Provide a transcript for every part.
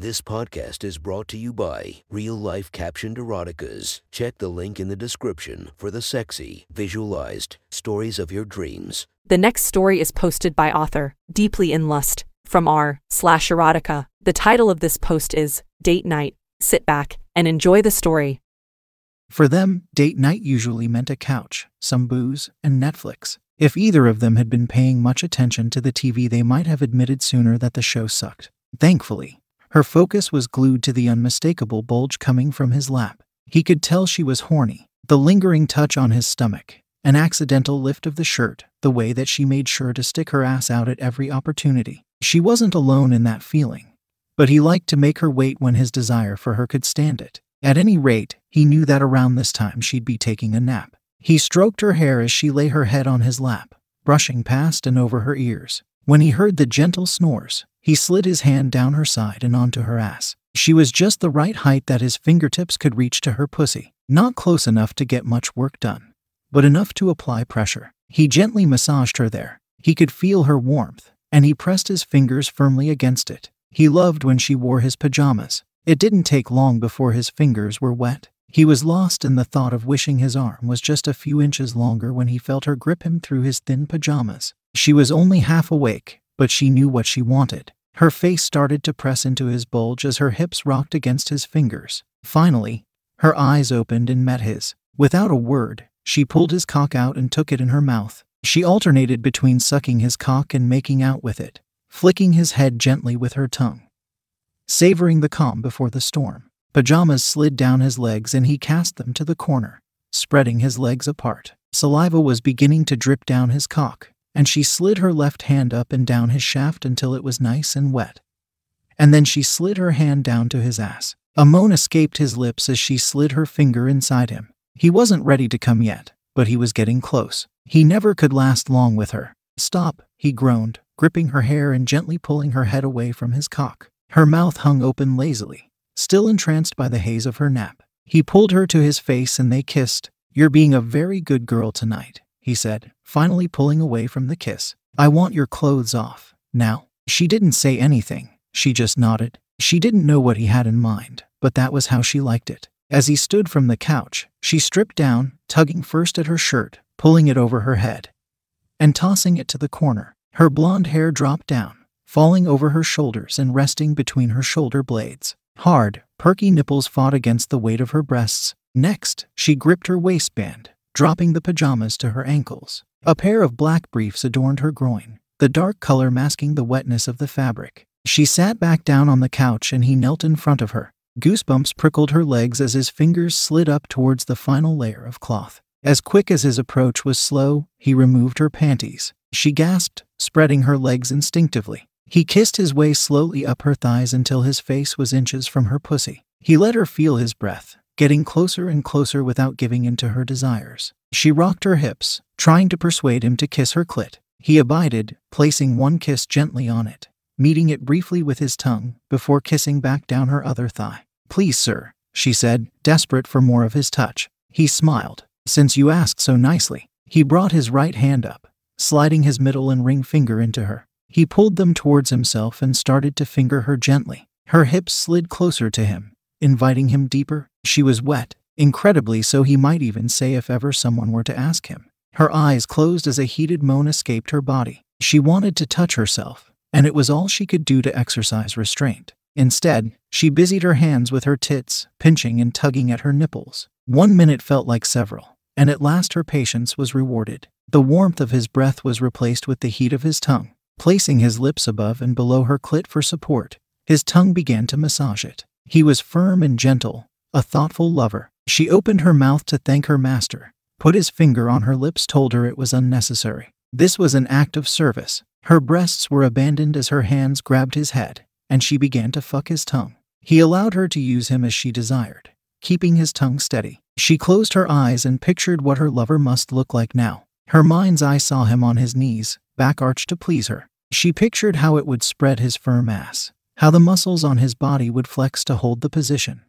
This podcast is brought to you by Real Life Captioned Eroticas. Check the link in the description for the sexy, visualized stories of your dreams. The next story is posted by author Deeply in Lust from r slash erotica. The title of this post is Date Night. Sit back and enjoy the story. For them, date night usually meant a couch, some booze, and Netflix. If either of them had been paying much attention to the TV, they might have admitted sooner that the show sucked. Thankfully, her focus was glued to the unmistakable bulge coming from his lap. He could tell she was horny, the lingering touch on his stomach, an accidental lift of the shirt, the way that she made sure to stick her ass out at every opportunity. She wasn't alone in that feeling, but he liked to make her wait when his desire for her could stand it. At any rate, he knew that around this time she'd be taking a nap. He stroked her hair as she lay her head on his lap, brushing past and over her ears. When he heard the gentle snores, he slid his hand down her side and onto her ass. She was just the right height that his fingertips could reach to her pussy, not close enough to get much work done, but enough to apply pressure. He gently massaged her there. He could feel her warmth, and he pressed his fingers firmly against it. He loved when she wore his pajamas. It didn't take long before his fingers were wet. He was lost in the thought of wishing his arm was just a few inches longer when he felt her grip him through his thin pajamas. She was only half awake, but she knew what she wanted. Her face started to press into his bulge as her hips rocked against his fingers. Finally, her eyes opened and met his. Without a word, she pulled his cock out and took it in her mouth. She alternated between sucking his cock and making out with it, flicking his head gently with her tongue. Savoring the calm before the storm, pajamas slid down his legs and he cast them to the corner, spreading his legs apart. Saliva was beginning to drip down his cock, and she slid her left hand up and down his shaft until it was nice and wet. And then she slid her hand down to his ass. A moan escaped his lips as she slid her finger inside him. He wasn't ready to come yet, but he was getting close. He never could last long with her. Stop, he groaned, gripping her hair and gently pulling her head away from his cock. Her mouth hung open lazily, still entranced by the haze of her nap. He pulled her to his face and they kissed. You're being a very good girl tonight, he said, finally pulling away from the kiss. I want your clothes off. Now. She didn't say anything, she just nodded. She didn't know what he had in mind, but that was how she liked it. As he stood from the couch, she stripped down, tugging first at her shirt, pulling it over her head, and tossing it to the corner. Her blonde hair dropped down, falling over her shoulders and resting between her shoulder blades. Hard, perky nipples fought against the weight of her breasts. Next, she gripped her waistband, dropping the pajamas to her ankles. A pair of black briefs adorned her groin, the dark color masking the wetness of the fabric. She sat back down on the couch and he knelt in front of her. Goosebumps prickled her legs as his fingers slid up towards the final layer of cloth. As quick as his approach was slow, he removed her panties. She gasped, spreading her legs instinctively. He kissed his way slowly up her thighs until his face was inches from her pussy. He let her feel his breath, getting closer and closer without giving in to her desires. She rocked her hips, trying to persuade him to kiss her clit. He abided, placing one kiss gently on it, meeting it briefly with his tongue, before kissing back down her other thigh. Please, sir, she said, desperate for more of his touch. He smiled. Since you asked so nicely, he brought his right hand up, sliding his middle and ring finger into her. He pulled them towards himself and started to finger her gently. Her hips slid closer to him, inviting him deeper. She was wet, incredibly so he might even say if ever someone were to ask him. Her eyes closed as a heated moan escaped her body. She wanted to touch herself, and it was all she could do to exercise restraint. Instead, she busied her hands with her tits, pinching and tugging at her nipples. One minute felt like several, and at last her patience was rewarded. The warmth of his breath was replaced with the heat of his tongue. Placing his lips above and below her clit for support, his tongue began to massage it. He was firm and gentle, a thoughtful lover. She opened her mouth to thank her master, put his finger on her lips, told her it was unnecessary. This was an act of service. Her breasts were abandoned as her hands grabbed his head, and she began to fuck his tongue. He allowed her to use him as she desired, keeping his tongue steady. She closed her eyes and pictured what her lover must look like now. Her mind's eye saw him on his knees, back arched to please her. She pictured how it would spread his firm ass, how the muscles on his body would flex to hold the position,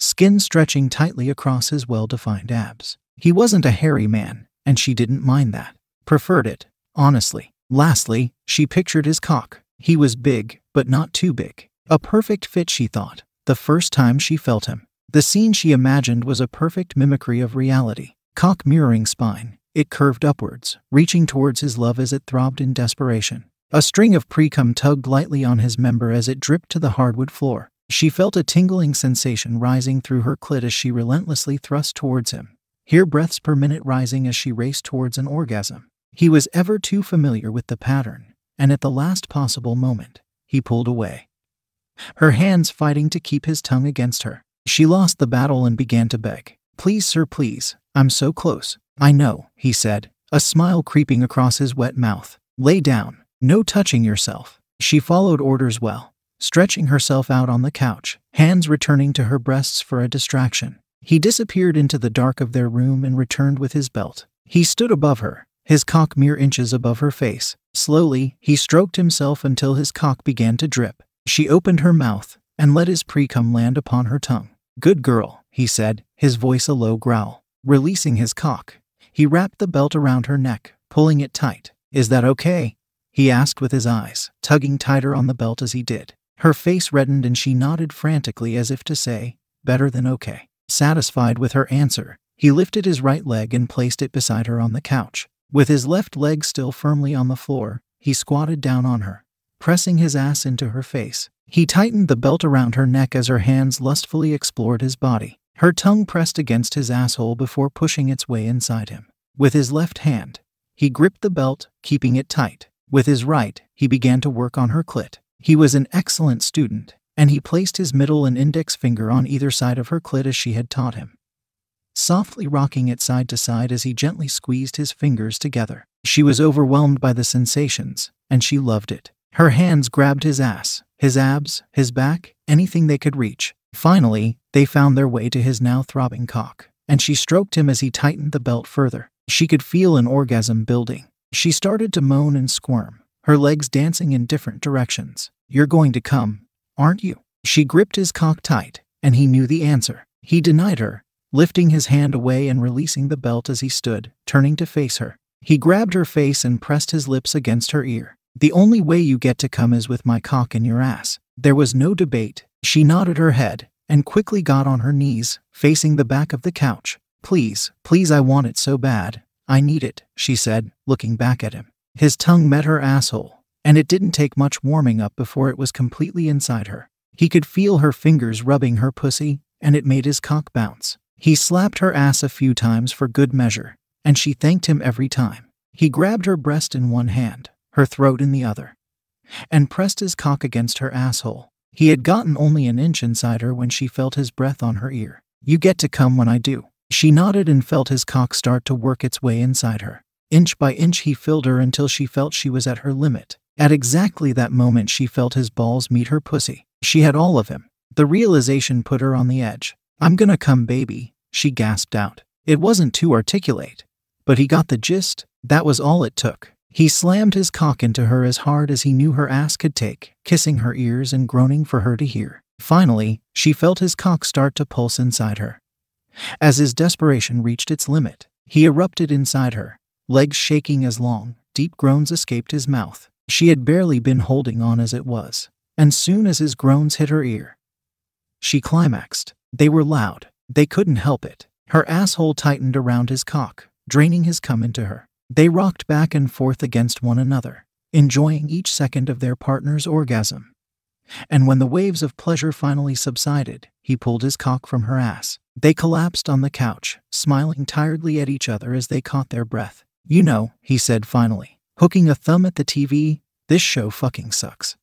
skin stretching tightly across his well defined abs. He wasn't a hairy man, and she didn't mind that. Preferred it, honestly. Lastly, she pictured his cock. He was big, but not too big. A perfect fit, she thought, the first time she felt him. The scene she imagined was a perfect mimicry of reality. Cock mirroring spine, it curved upwards, reaching towards his love as it throbbed in desperation. A string of precum tugged lightly on his member as it dripped to the hardwood floor. She felt a tingling sensation rising through her clit as she relentlessly thrust towards him. Hear breaths per minute rising as she raced towards an orgasm. He was ever too familiar with the pattern, and at the last possible moment, he pulled away. Her hands fighting to keep his tongue against her. She lost the battle and began to beg. Please, sir, please. I'm so close. I know, he said, a smile creeping across his wet mouth. Lay down. No touching yourself. She followed orders well, stretching herself out on the couch, hands returning to her breasts for a distraction. He disappeared into the dark of their room and returned with his belt. He stood above her, his cock mere inches above her face. Slowly, he stroked himself until his cock began to drip. She opened her mouth and let his precum land upon her tongue. Good girl, he said, his voice a low growl. Releasing his cock, he wrapped the belt around her neck, pulling it tight. Is that okay? He asked with his eyes, tugging tighter on the belt as he did. Her face reddened and she nodded frantically as if to say, Better than okay. Satisfied with her answer, he lifted his right leg and placed it beside her on the couch. With his left leg still firmly on the floor, he squatted down on her, pressing his ass into her face. He tightened the belt around her neck as her hands lustfully explored his body. Her tongue pressed against his asshole before pushing its way inside him. With his left hand, he gripped the belt, keeping it tight. With his right, he began to work on her clit. He was an excellent student, and he placed his middle and index finger on either side of her clit as she had taught him, softly rocking it side to side as he gently squeezed his fingers together. She was overwhelmed by the sensations, and she loved it. Her hands grabbed his ass, his abs, his back, anything they could reach. Finally, they found their way to his now throbbing cock, and she stroked him as he tightened the belt further. She could feel an orgasm building. She started to moan and squirm, her legs dancing in different directions. You're going to come, aren't you? She gripped his cock tight, and he knew the answer. He denied her, lifting his hand away and releasing the belt as he stood, turning to face her. He grabbed her face and pressed his lips against her ear. The only way you get to come is with my cock in your ass. There was no debate. She nodded her head and quickly got on her knees, facing the back of the couch. Please, please, I want it so bad. I need it, she said, looking back at him. His tongue met her asshole, and it didn't take much warming up before it was completely inside her. He could feel her fingers rubbing her pussy, and it made his cock bounce. He slapped her ass a few times for good measure, and she thanked him every time. He grabbed her breast in one hand, her throat in the other, and pressed his cock against her asshole. He had gotten only an inch inside her when she felt his breath on her ear. You get to come when I do. She nodded and felt his cock start to work its way inside her. Inch by inch, he filled her until she felt she was at her limit. At exactly that moment, she felt his balls meet her pussy. She had all of him. The realization put her on the edge. I'm gonna come, baby, she gasped out. It wasn't too articulate, but he got the gist. That was all it took. He slammed his cock into her as hard as he knew her ass could take, kissing her ears and groaning for her to hear. Finally, she felt his cock start to pulse inside her. As his desperation reached its limit, he erupted inside her, legs shaking as long, deep groans escaped his mouth. She had barely been holding on as it was, and soon as his groans hit her ear, she climaxed. They were loud. They couldn't help it. Her asshole tightened around his cock, draining his cum into her. They rocked back and forth against one another, enjoying each second of their partner's orgasm. And when the waves of pleasure finally subsided, he pulled his cock from her ass. They collapsed on the couch, smiling tiredly at each other as they caught their breath. You know, he said finally, hooking a thumb at the TV, this show fucking sucks.